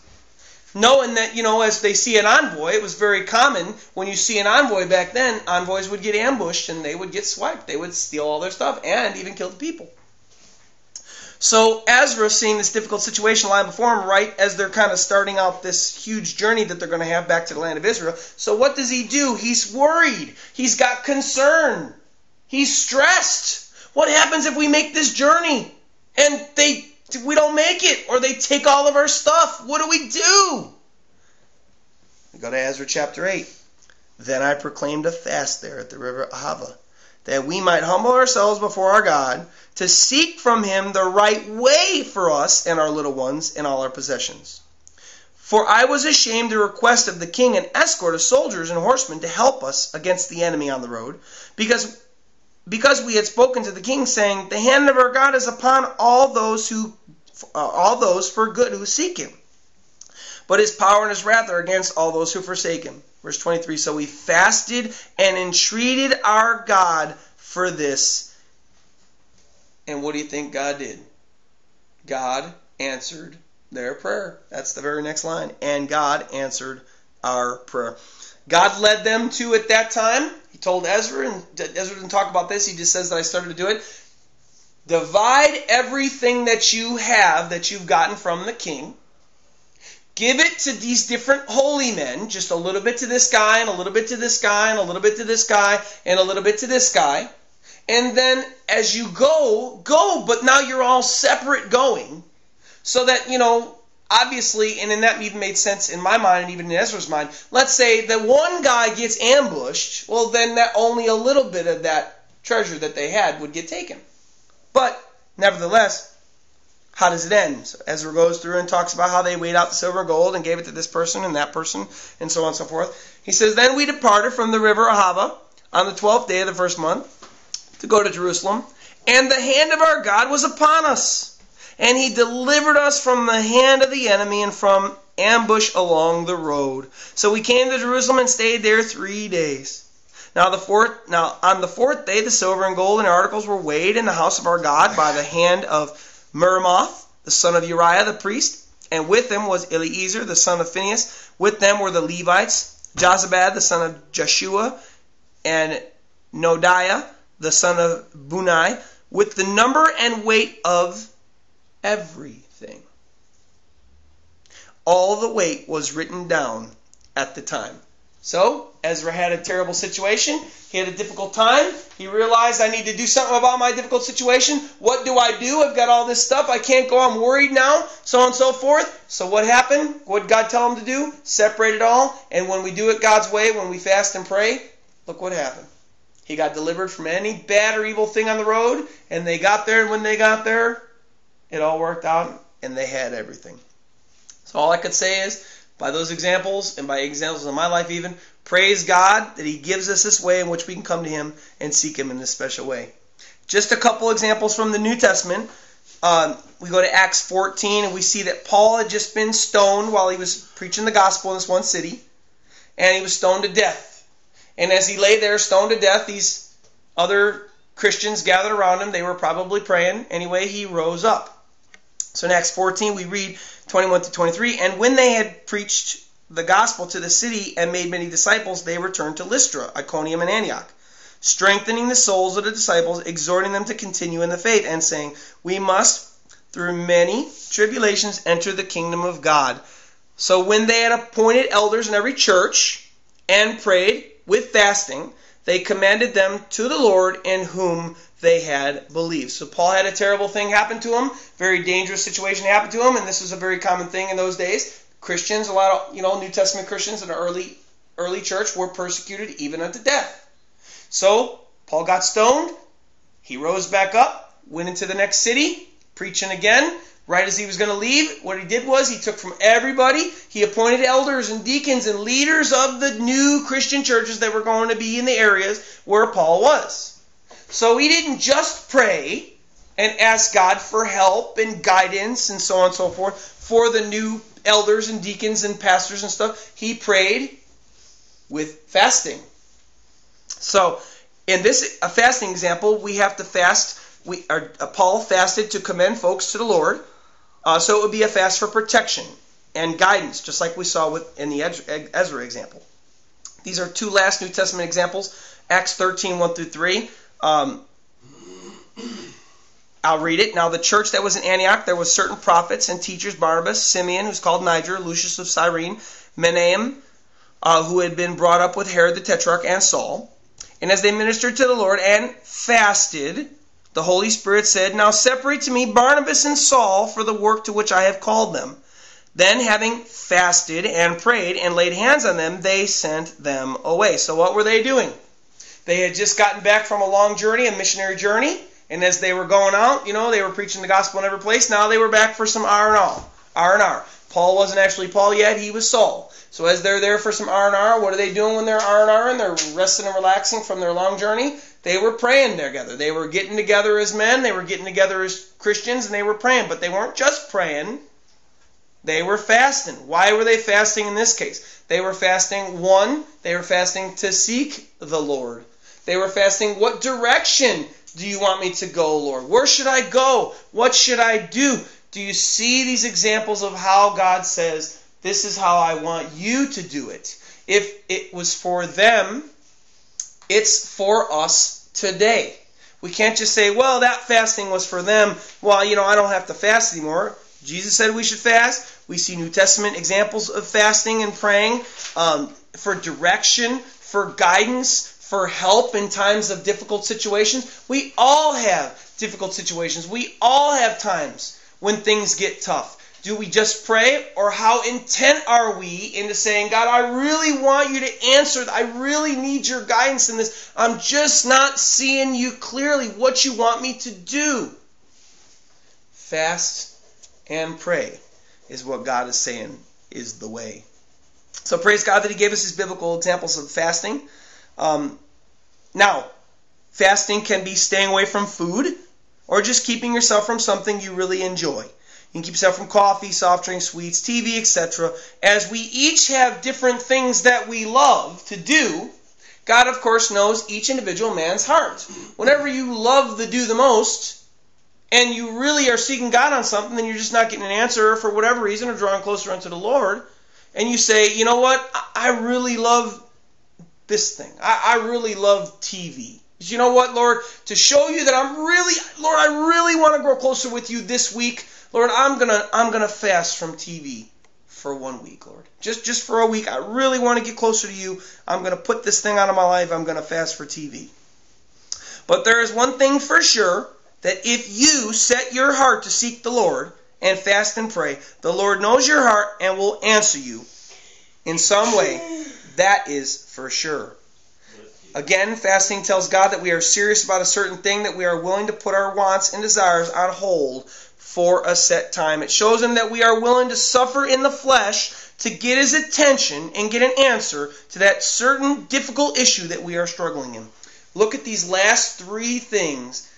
Knowing that, you know, as they see an envoy, it was very common when you see an envoy back then, envoys would get ambushed and they would get swiped. They would steal all their stuff and even kill the people. So Ezra, seeing this difficult situation lying before him, right as they're kind of starting out this huge journey that they're going to have back to the land of Israel. So what does he do? He's worried. He's got concern. He's stressed. What happens if we make this journey and they we don't make it, or they take all of our stuff. What do we do? We go to Ezra chapter 8. Then I proclaimed a fast there at the river Ahava, that we might humble ourselves before our God, to seek from him the right way for us and our little ones and all our possessions. For I was ashamed to request of the king an escort of soldiers and horsemen to help us against the enemy on the road, because because we had spoken to the king, saying, The hand of our God is upon all those who uh, all those for good who seek him. But his power and his wrath are against all those who forsake him. Verse 23 So we fasted and entreated our God for this. And what do you think God did? God answered their prayer. That's the very next line. And God answered our prayer. God led them to, at that time, he told Ezra, and Ezra didn't talk about this, he just says that I started to do it. Divide everything that you have that you've gotten from the king. give it to these different holy men, just a little bit to this guy, and a little bit to this guy, and a little bit to this guy, and a little bit to this guy. And then as you go, go, but now you're all separate going. So that, you know, obviously, and then that even made sense in my mind and even in Ezra's mind. Let's say that one guy gets ambushed, well, then that only a little bit of that treasure that they had would get taken. But nevertheless, how does it end? So Ezra goes through and talks about how they weighed out the silver and gold and gave it to this person and that person and so on and so forth. He says, Then we departed from the river Ahava on the twelfth day of the first month to go to Jerusalem, and the hand of our God was upon us and he delivered us from the hand of the enemy and from ambush along the road. So we came to Jerusalem and stayed there three days. Now the fourth now on the fourth day the silver and gold and articles were weighed in the house of our God by the hand of Meremoth, the son of Uriah the priest, and with them was Eleazar the son of Phinehas. With them were the Levites, Jozabad the son of Jeshua, and Nodiah the son of Bunai, with the number and weight of everything. All the weight was written down at the time. So, Ezra had a terrible situation. He had a difficult time. He realized I need to do something about my difficult situation. What do I do? I've got all this stuff. I can't go. I'm worried now. So on and so forth. So what happened? What did God tell him to do? Separate it all. And when we do it God's way, when we fast and pray, look what happened. He got delivered from any bad or evil thing on the road. And they got there. And when they got there, it all worked out and they had everything. So all I could say is, by those examples and by examples in my life even, praise God that He gives us this way in which we can come to Him and seek Him in this special way. Just a couple examples from the New Testament. Um, we go to Acts 14 and we see that Paul had just been stoned while he was preaching the gospel in this one city, and he was stoned to death. And as he lay there stoned to death, these other Christians gathered around him. They were probably praying. Anyway, he rose up. So in Acts 14, we read 21 to 23, and when they had preached the gospel to the city and made many disciples, they returned to Lystra, Iconium, and Antioch, strengthening the souls of the disciples, exhorting them to continue in the faith, and saying, We must, through many tribulations, enter the kingdom of God. So when they had appointed elders in every church and prayed with fasting, they commended them to the Lord in whom they had believed. So Paul had a terrible thing happen to him, very dangerous situation happen to him, and this was a very common thing in those days. Christians, a lot of you know New Testament Christians in the early early church were persecuted even unto death. So Paul got stoned. He rose back up, went into the next city, preaching again. Right as he was going to leave, what he did was he took from everybody, he appointed elders and deacons and leaders of the new Christian churches that were going to be in the areas where Paul was. So he didn't just pray and ask God for help and guidance and so on and so forth for the new elders and deacons and pastors and stuff. He prayed with fasting. So, in this a fasting example, we have to fast. We uh, Paul fasted to commend folks to the Lord. Uh, so it would be a fast for protection and guidance, just like we saw with in the Ezra example. These are two last New Testament examples: Acts 13, 1 through 3. Um, I'll read it. Now, the church that was in Antioch, there was certain prophets and teachers Barnabas, Simeon, who's called Niger, Lucius of Cyrene, Manaen, uh, who had been brought up with Herod the Tetrarch, and Saul. And as they ministered to the Lord and fasted, the Holy Spirit said, Now separate to me Barnabas and Saul for the work to which I have called them. Then, having fasted and prayed and laid hands on them, they sent them away. So, what were they doing? They had just gotten back from a long journey, a missionary journey, and as they were going out, you know, they were preaching the gospel in every place. Now they were back for some R and R. R and R. Paul wasn't actually Paul yet; he was Saul. So as they're there for some R and R, what are they doing when they're R and R and they're resting and relaxing from their long journey? They were praying together. They were getting together as men. They were getting together as Christians, and they were praying. But they weren't just praying. They were fasting. Why were they fasting in this case? They were fasting, one, they were fasting to seek the Lord. They were fasting, What direction do you want me to go, Lord? Where should I go? What should I do? Do you see these examples of how God says, This is how I want you to do it? If it was for them, it's for us today. We can't just say, well, that fasting was for them. Well, you know, I don't have to fast anymore. Jesus said we should fast. We see New Testament examples of fasting and praying um, for direction, for guidance, for help in times of difficult situations. We all have difficult situations. We all have times when things get tough. Do we just pray, or how intent are we into saying, God, I really want you to answer. I really need your guidance in this. I'm just not seeing you clearly what you want me to do. Fast and pray is what God is saying is the way. So praise God that He gave us these biblical examples of fasting. Um, now, fasting can be staying away from food or just keeping yourself from something you really enjoy. You can keep yourself from coffee, soft drinks, sweets, TV, etc. As we each have different things that we love to do, God, of course, knows each individual man's heart. Whenever you love the do the most, and you really are seeking God on something, then you're just not getting an answer for whatever reason or drawing closer unto the Lord, and you say, you know what, I really love this thing. I, really love TV. You know what, Lord? To show you that I'm really, Lord, I really want to grow closer with you this week. Lord, I'm gonna I'm gonna fast from TV for one week, Lord. Just just for a week. I really want to get closer to you. I'm gonna put this thing out of my life. I'm gonna fast for TV. But there is one thing for sure that if you set your heart to seek the Lord and fast and pray, the Lord knows your heart and will answer you in some way. That is for sure. Again, fasting tells God that we are serious about a certain thing, that we are willing to put our wants and desires on hold for a set time. It shows him that we are willing to suffer in the flesh to get his attention and get an answer to that certain difficult issue that we are struggling in. Look at these last three things.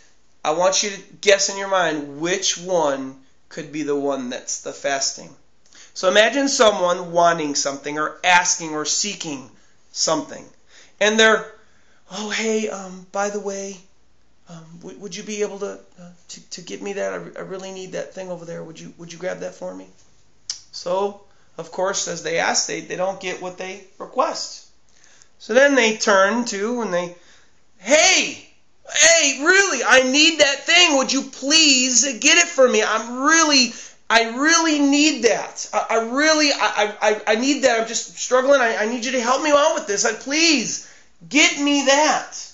I want you to guess in your mind which one could be the one that's the fasting. So imagine someone wanting something or asking or seeking something. And they're, oh, hey, um, by the way, um, would, would, you be able to, uh, to, to get me that? I, I really need that thing over there. Would you would you grab that for me? So, of course, as they ask, they, they don't get what they request. So then they turn to and they, hey, hey, really, I need that thing. Would you please get it for me? I'm really, I really need that. I, I really, I, I, I need that. I'm just struggling. I, I need you to help me out with this. I please get me that.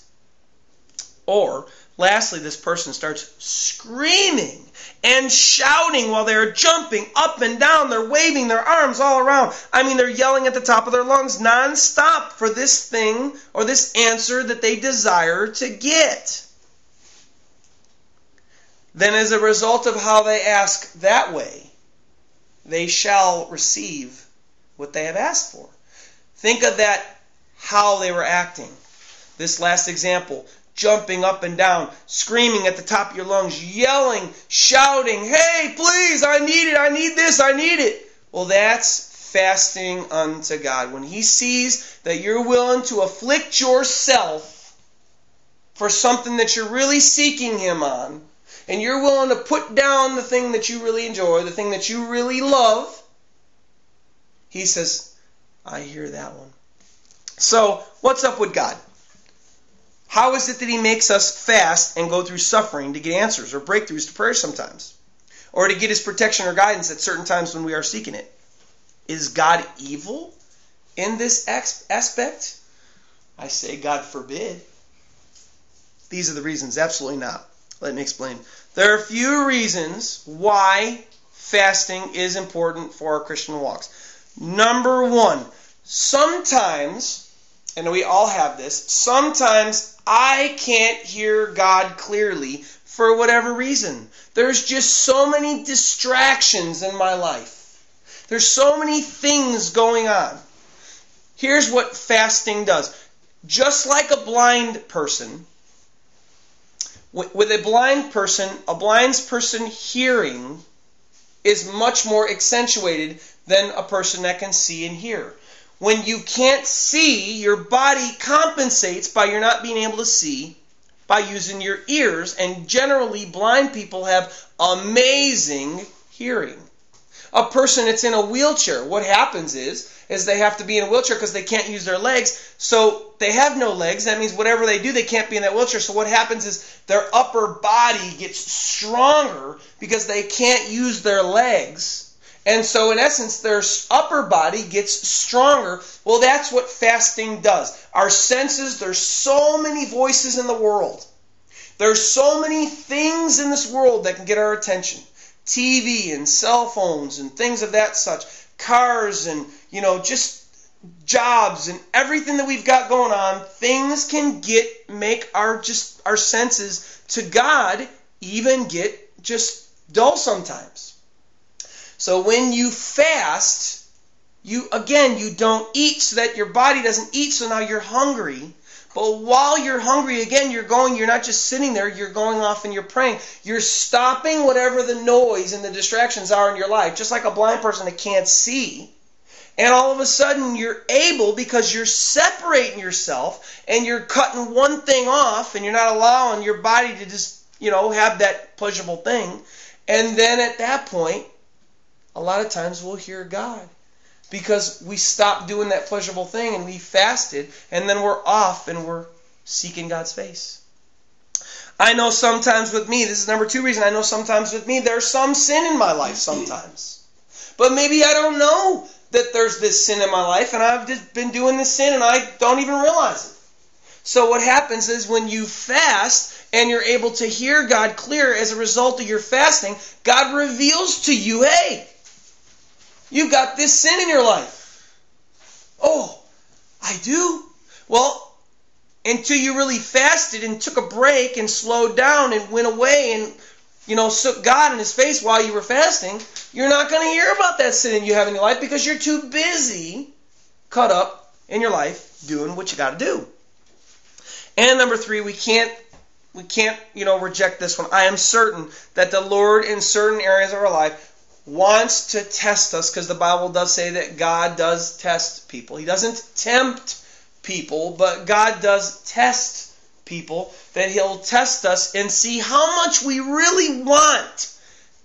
Or Lastly, this person starts screaming and shouting while they're jumping up and down. They're waving their arms all around. I mean, they're yelling at the top of their lungs nonstop for this thing or this answer that they desire to get. Then, as a result of how they ask that way, they shall receive what they have asked for. Think of that, how they were acting. This last example jumping up and down, screaming at the top of your lungs, yelling, shouting, Hey, please, I need it, I need this, I need it. Well, that's fasting unto God. When He sees that you're willing to afflict yourself for something that you're really seeking Him on, and you're willing to put down the thing that you really enjoy, the thing that you really love, He says, I hear that one. So, what's up with God? How is it that He makes us fast and go through suffering to get answers or breakthroughs to prayer sometimes? Or to get His protection or guidance at certain times when we are seeking it? Is God evil in this aspect? I say, God forbid. These are the reasons. Absolutely not. Let me explain. There are a few reasons why fasting is important for our Christian walks. Number one, sometimes, and we all have this, sometimes I can't hear God clearly for whatever reason. There's just so many distractions in my life. There's so many things going on. Here's what fasting does. Just like a blind person, with a blind person, a blind person hearing is much more accentuated than a person that can see and hear. When you can't see, your body compensates by your not being able to see by using your ears, and generally, blind people have amazing hearing. A person that's in a wheelchair, what happens is, is they have to be in a wheelchair because they can't use their legs. So they have no legs. That means whatever they do, they can't be in that wheelchair. So what happens is their upper body gets stronger because they can't use their legs. And so, in essence, their upper body gets stronger. Well, that's what fasting does. Our senses, there's so many voices in the world. There's so many things in this world that can get our attention. TV and cell phones and things of that such. Cars and, you know, just jobs and everything that we've got going on. Things can get, make our just, our senses to God even get just dull sometimes. So when you fast, you again you don't eat so that your body doesn't eat so now you're hungry. But while you're hungry again, you're going, you're not just sitting there, you're going off and you're praying. You're stopping whatever the noise and the distractions are in your life, just like a blind person that can't see. And all of a sudden, you're able because you're separating yourself and you're cutting one thing off and you're not allowing your body to just, you know, have that pleasurable thing. And then at that point, a lot of times we'll hear God because we stopped doing that pleasurable thing and we fasted and then we're off and we're seeking God's face. I know sometimes with me, this is number two reason, I know sometimes with me there's some sin in my life sometimes. But maybe I don't know that there's this sin in my life and I've just been doing this sin and I don't even realize it. So what happens is when you fast and you're able to hear God clear as a result of your fasting, God reveals to you, hey, You've got this sin in your life. Oh, I do? Well, until you really fasted and took a break and slowed down and went away and, you know, took God in His face while you were fasting, you're not going to hear about that sin you have in your life because you're too busy, caught up in your life, doing what you got to do. And number three, we can't we can't, you know, reject this one. I am certain that the Lord in certain areas of our life wants to test us because the Bible does say that God does test people. He doesn't tempt people, but God does test people, that He'll test us and see how much we really want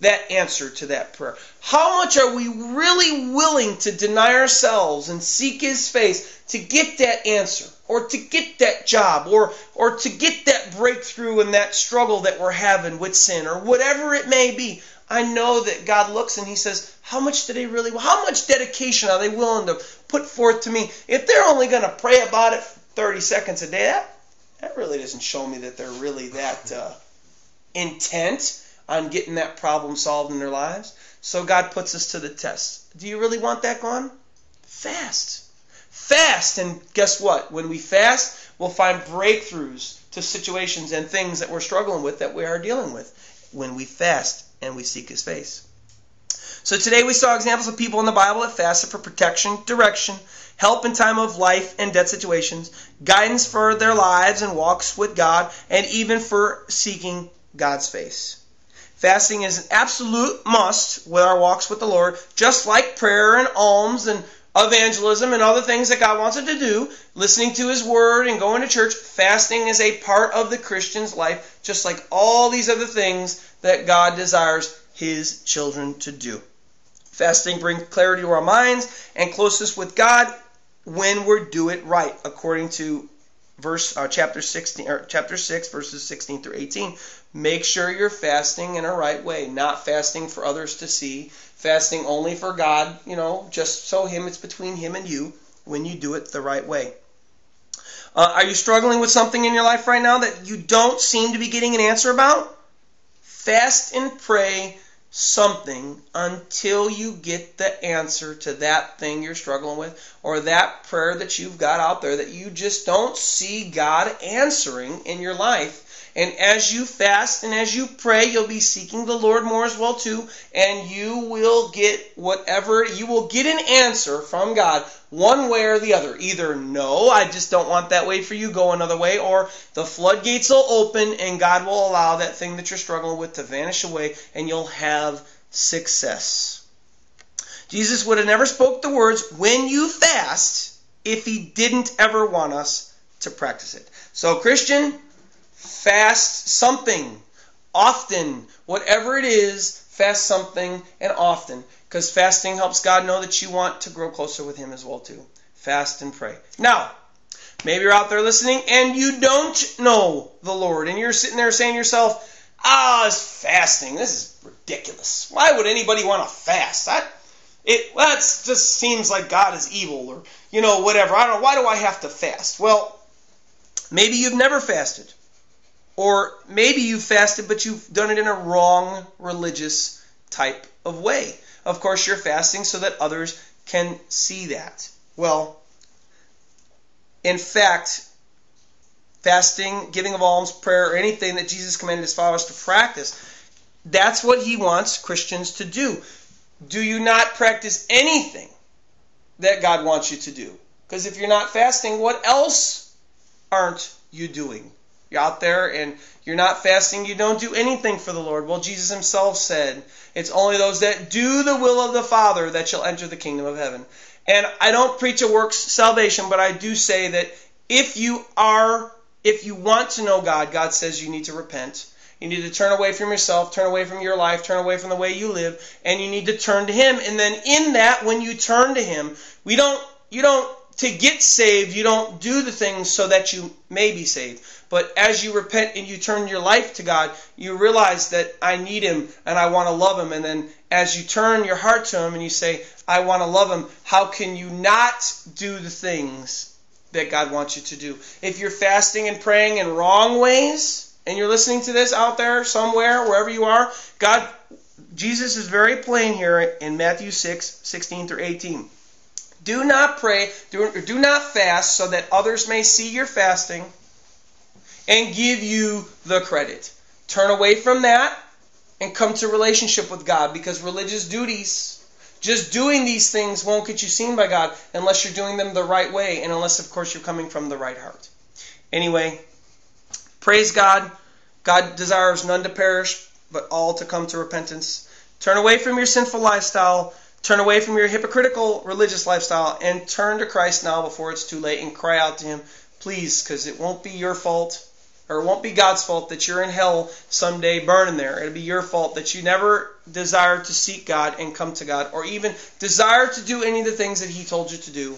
that answer to that prayer. How much are we really willing to deny ourselves and seek His face to get that answer? Or to get that job, or or to get that breakthrough in that struggle that we're having with sin, or whatever it may be. I know that God looks and He says, How much do they really, how much dedication are they willing to put forth to me? If they're only going to pray about it 30 seconds a day, that, that really doesn't show me that they're really that uh, intent on getting that problem solved in their lives. So God puts us to the test. Do you really want that gone? Fast. Fast. And guess what? When we fast, we'll find breakthroughs to situations and things that we're struggling with that we are dealing with when we fast and we seek his face. So today we saw examples of people in the Bible that fasted for protection, direction, help in time of life and death situations, guidance for their lives and walks with God, and even for seeking God's face. Fasting is an absolute must with our walks with the Lord, just like prayer and alms and evangelism and other things that God wants us to do, listening to His Word and going to church. Fasting is a part of the Christian's life, just like all these other things that God desires His children to do. Fasting brings clarity to our minds and closeness with God when we do it right, according to verse uh, chapter 16 or chapter 6 verses 16 through 18 make sure you're fasting in a right way not fasting for others to see fasting only for god you know just so him it's between him and you when you do it the right way. Uh, are you struggling with something in your life right now that you don't seem to be getting an answer about? Fast and pray something until you get the answer to that thing you're struggling with or that prayer that you've got out there that you just don't see God answering in your life and as you fast and as you pray, you'll be seeking the Lord more as well too, and you will get whatever you will get an answer from God one way or the other. Either no, I just don't want that way for you, go another way, or the floodgates will open and God will allow that thing that you're struggling with to vanish away and you'll have success. Jesus would have never spoke the words when you fast if he didn't ever want us to practice it. So Christian, fast something often, whatever it is, Fast something and often, because fasting helps God know that you want to grow closer with Him as well too. Fast and pray. Now, maybe you're out there listening and you don't know the Lord, and you're sitting there saying to yourself, "Ah, it's fasting. This is ridiculous. Why would anybody want to fast? That it that just seems like God is evil, or you know whatever. I don't know. Why do I have to fast? Well, maybe you've never fasted. Or maybe you've fasted, but you've done it in a wrong religious type of way. Of course, you're fasting so that others can see that. Well, in fact, fasting, giving of alms, prayer, or anything that Jesus commanded his followers to practice, that's what he wants Christians to do. Do you not practice anything that God wants you to do? Because if you're not fasting, what else aren't you doing? You're out there and you're not fasting, you don't do anything for the Lord. Well, Jesus himself said, it's only those that do the will of the Father that shall enter the kingdom of heaven. And I don't preach a works salvation, but I do say that if you are, if you want to know God, God says you need to repent. You need to turn away from yourself, turn away from your life, turn away from the way you live, and you need to turn to Him. And then in that, when you turn to Him, we don't, you don't, to get saved, you don't do the things so that you may be saved. But as you repent and you turn your life to God, you realize that I need Him and I want to love Him. And then as you turn your heart to Him and you say, I want to love Him, how can you not do the things that God wants you to do? If you're fasting and praying in wrong ways, and you're listening to this out there somewhere, wherever you are, God, Jesus is very plain here in Matthew 6, 16 through 18. Do not pray, do, do not fast so that others may see your fasting and give you the credit. Turn away from that and come to relationship with God because religious duties, just doing these things won't get you seen by God unless you're doing them the right way and unless, of course, you're coming from the right heart. Anyway, praise God. God desires none to perish, but all to come to repentance. Turn away from your sinful lifestyle. Turn away from your hypocritical religious lifestyle and turn to Christ now before it's too late and cry out to Him, please, because it won't be your fault or it won't be God's fault that you're in hell someday burning there. It'll be your fault that you never desire to seek God and come to God, or even desire to do any of the things that He told you to do.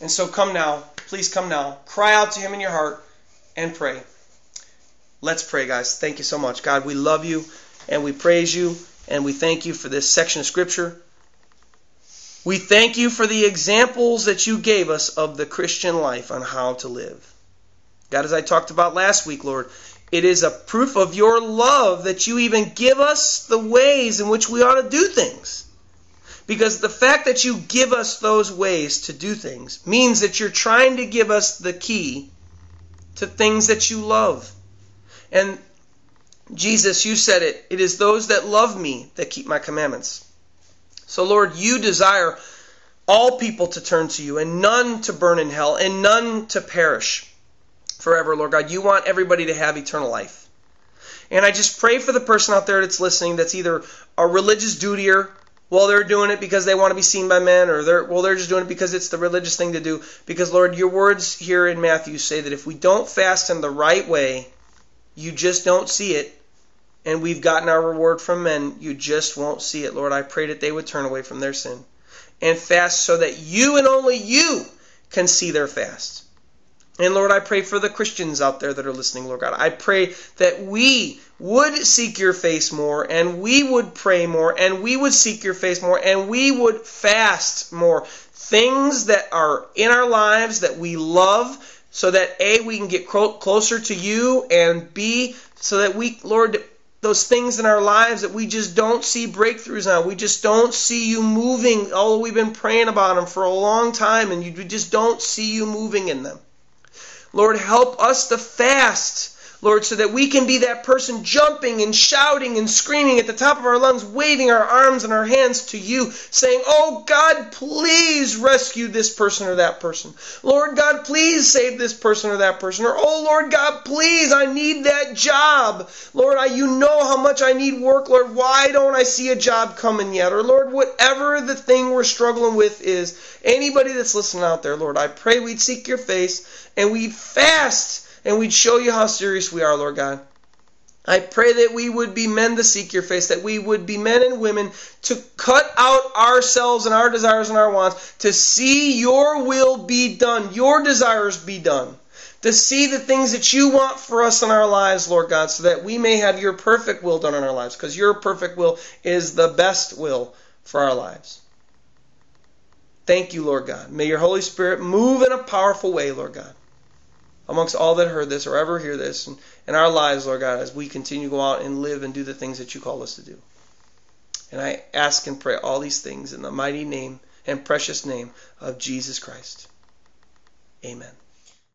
And so come now. Please come now. Cry out to Him in your heart and pray. Let's pray, guys. Thank you so much. God, we love you and we praise you and we thank you for this section of Scripture. We thank you for the examples that you gave us of the Christian life on how to live. God, as I talked about last week, Lord, it is a proof of your love that you even give us the ways in which we ought to do things. Because the fact that you give us those ways to do things means that you're trying to give us the key to things that you love. And Jesus, you said it, it is those that love me that keep my commandments. So, Lord, you desire all people to turn to you, and none to burn in hell, and none to perish forever, Lord God. You want everybody to have eternal life. And I just pray for the person out there that's listening that's either a religious dutier, well, they're doing it because they want to be seen by men, or they're well, they're just doing it because it's the religious thing to do. Because Lord, your words here in Matthew say that if we don't fast in the right way, you just don't see it, and we've gotten our reward from men, you just won't see it. Lord, I pray that they would turn away from their sin and fast so that you and only you can see their fast. And Lord, I pray for the Christians out there that are listening, Lord God. I pray that we would seek your face more, and we would pray more, and we would seek your face more, and we would fast more. Things that are in our lives that we love, so that A, we can get closer to you, and B, so that we, Lord, those things in our lives that we just don't see breakthroughs on. We just don't see you moving, although we've been praying about them for a long time, and you just don't see you moving in them. Lord, help us to fast. Lord, so that we can be that person jumping and shouting and screaming at the top of our lungs, waving our arms and our hands to you, saying, Oh God, please rescue this person or that person. Lord God, please save this person or that person. Or, Oh Lord God, please, I need that job. Lord, I, you know how much I need work. Lord, why don't I see a job coming yet? Or Lord, whatever the thing we're struggling with is, anybody that's listening out there, Lord, I pray we'd seek your face and we'd fast and we'd show you how serious we are, Lord God. I pray that we would be men to seek your face, that we would be men and women to cut out ourselves and our desires and our wants, to see your will be done, your desires be done, to see the things that you want for us in our lives, Lord God, so that we may have your perfect will done in our lives, because your perfect will is the best will for our lives. Thank you, Lord God. May your Holy Spirit move in a powerful way, Lord God amongst all that heard this or ever hear this and in our lives, Lord God, as we continue to go out and live and do the things that you call us to do. And I ask and pray all these things in the mighty name and precious name of Jesus Christ. Amen.